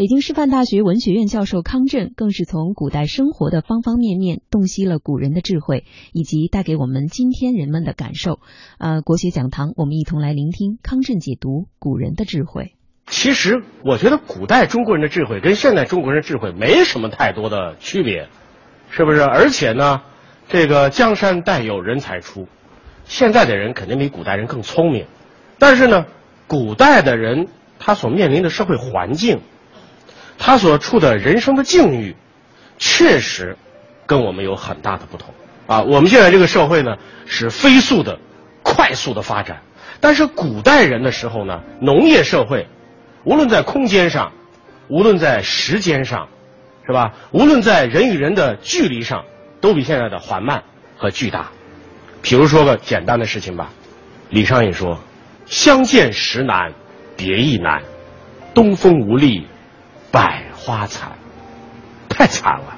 北京师范大学文学院教授康震更是从古代生活的方方面面洞悉了古人的智慧，以及带给我们今天人们的感受。呃，国学讲堂，我们一同来聆听康震解读古人的智慧。其实，我觉得古代中国人的智慧跟现代中国人的智慧没什么太多的区别，是不是？而且呢，这个江山代有人才出，现在的人肯定比古代人更聪明，但是呢，古代的人他所面临的社会环境。他所处的人生的境遇，确实跟我们有很大的不同啊！我们现在这个社会呢，是飞速的、快速的发展，但是古代人的时候呢，农业社会，无论在空间上，无论在时间上，是吧？无论在人与人的距离上，都比现在的缓慢和巨大。比如说个简单的事情吧，李商隐说：“相见时难，别亦难，东风无力。”百花残，太惨了，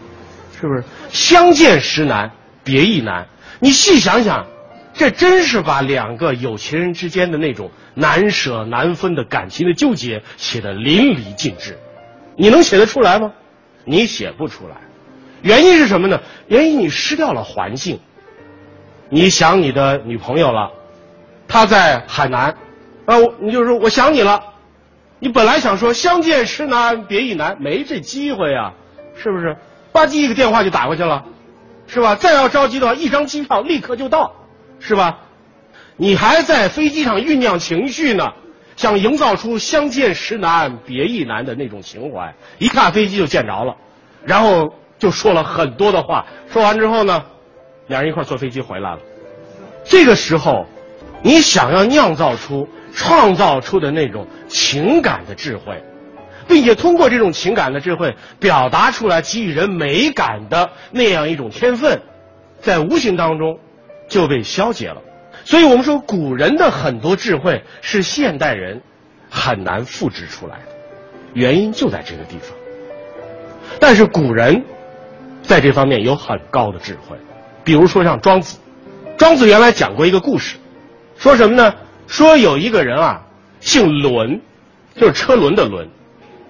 是不是？相见时难，别亦难。你细想想，这真是把两个有情人之间的那种难舍难分的感情的纠结写得淋漓尽致。你能写得出来吗？你写不出来。原因是什么呢？原因你失掉了环境。你想你的女朋友了，她在海南，啊，你就说我想你了。你本来想说相见时难别亦难，没这机会呀，是不是？吧唧一个电话就打过去了，是吧？再要着急的话，一张机票立刻就到，是吧？你还在飞机上酝酿情绪呢，想营造出相见时难别亦难的那种情怀。一看飞机就见着了，然后就说了很多的话。说完之后呢，两人一块坐飞机回来了。这个时候，你想要酿造出。创造出的那种情感的智慧，并且通过这种情感的智慧表达出来给予人美感的那样一种天分，在无形当中就被消解了。所以我们说，古人的很多智慧是现代人很难复制出来的，原因就在这个地方。但是古人在这方面有很高的智慧，比如说像庄子，庄子原来讲过一个故事，说什么呢？说有一个人啊，姓轮，就是车轮的轮，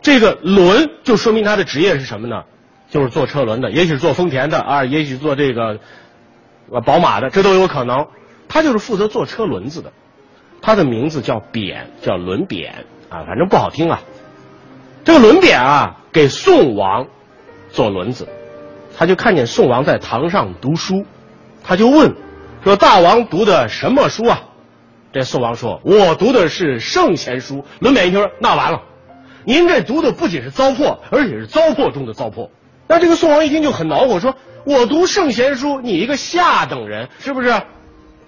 这个轮就说明他的职业是什么呢？就是做车轮的，也许是做丰田的啊，也许做这个呃宝马的，这都有可能。他就是负责做车轮子的，他的名字叫扁，叫轮扁啊，反正不好听啊。这个轮扁啊，给宋王做轮子，他就看见宋王在堂上读书，他就问说：“大王读的什么书啊？”这宋王说：“我读的是圣贤书。”轮扁一听，那完了，您这读的不仅是糟粕，而且是糟粕中的糟粕。那这个宋王一听就很恼火，说：“我读圣贤书，你一个下等人，是不是？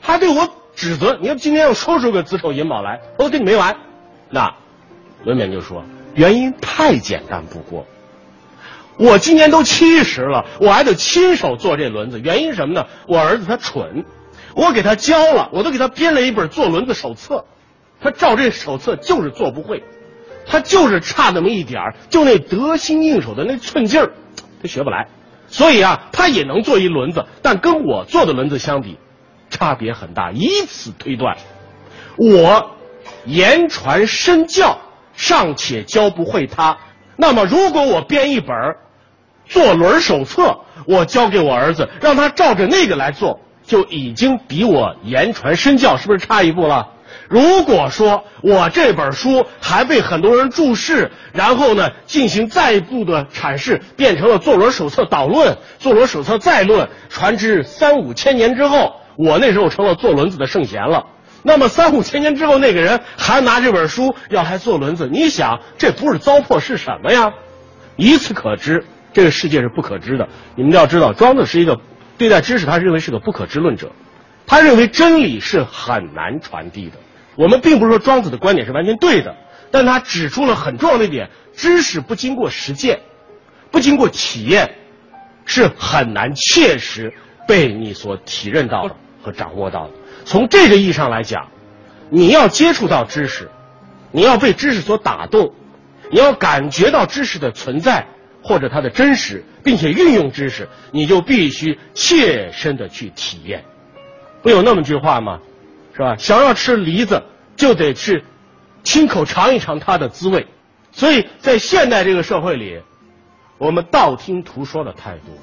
还对我指责？你要今天要说出个子丑寅卯来，我跟你没完。”那轮扁就说：“原因太简单不过，我今年都七十了，我还得亲手做这轮子。原因什么呢？我儿子他蠢。”我给他教了，我都给他编了一本做轮子手册，他照这手册就是做不会，他就是差那么一点儿，就那得心应手的那寸劲儿，他学不来。所以啊，他也能做一轮子，但跟我做的轮子相比，差别很大。以此推断，我言传身教尚且教不会他，那么如果我编一本做轮手册，我交给我儿子，让他照着那个来做。就已经比我言传身教是不是差一步了？如果说我这本书还被很多人注释，然后呢进行再一步的阐释，变成了坐轮手册导论、坐轮手册再论，传至三五千年之后，我那时候成了坐轮子的圣贤了。那么三五千年之后，那个人还拿这本书要来坐轮子，你想这不是糟粕是什么呀？以此可知，这个世界是不可知的。你们要知道，庄子是一个。对待知识，他认为是个不可知论者，他认为真理是很难传递的。我们并不是说庄子的观点是完全对的，但他指出了很重要的一点：知识不经过实践，不经过体验，是很难切实被你所体认到的和掌握到的。从这个意义上来讲，你要接触到知识，你要被知识所打动，你要感觉到知识的存在。或者它的真实，并且运用知识，你就必须切身的去体验。不有那么句话吗？是吧？想要吃梨子，就得去亲口尝一尝它的滋味。所以在现代这个社会里，我们道听途说的太多，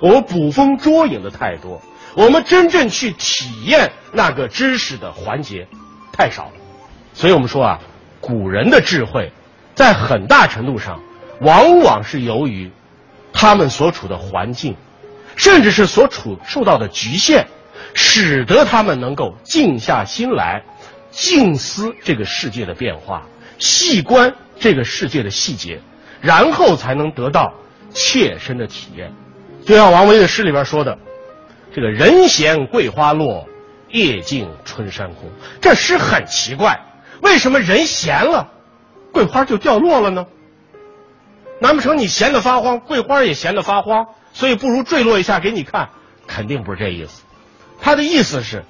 我们捕风捉影的太多，我们真正去体验那个知识的环节太少了。所以我们说啊，古人的智慧，在很大程度上，往往是由于他们所处的环境，甚至是所处受到的局限，使得他们能够静下心来，静思这个世界的变化，细观这个世界的细节，然后才能得到切身的体验。就像王维的诗里边说的：“这个人闲桂花落，夜静春山空。”这诗很奇怪。为什么人闲了，桂花就掉落了呢？难不成你闲得发慌，桂花也闲得发慌，所以不如坠落一下给你看？肯定不是这意思。他的意思是，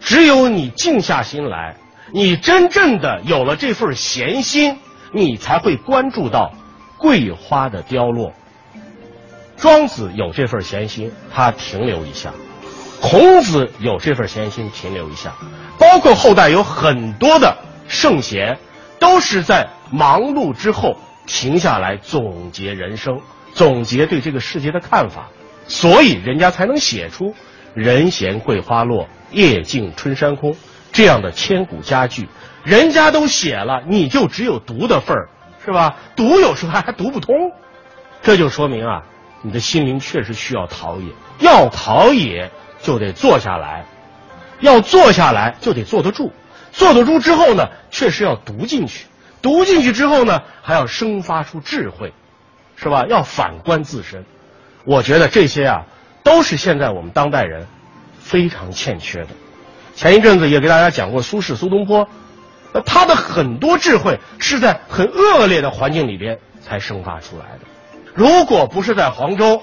只有你静下心来，你真正的有了这份闲心，你才会关注到桂花的凋落。庄子有这份闲心，他停留一下；孔子有这份闲心，停留一下。包括后代有很多的。圣贤都是在忙碌之后停下来总结人生，总结对这个世界的看法，所以人家才能写出“人闲桂花落，夜静春山空”这样的千古佳句。人家都写了，你就只有读的份儿，是吧？读有时候还还读不通，这就说明啊，你的心灵确实需要陶冶。要陶冶，就得坐下来；要坐下来，就得坐得住。坐得住之后呢，确实要读进去，读进去之后呢，还要生发出智慧，是吧？要反观自身，我觉得这些啊，都是现在我们当代人非常欠缺的。前一阵子也给大家讲过苏轼苏东坡，那他的很多智慧是在很恶劣的环境里边才生发出来的。如果不是在黄州，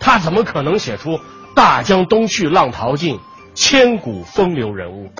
他怎么可能写出“大江东去，浪淘尽，千古风流人物”？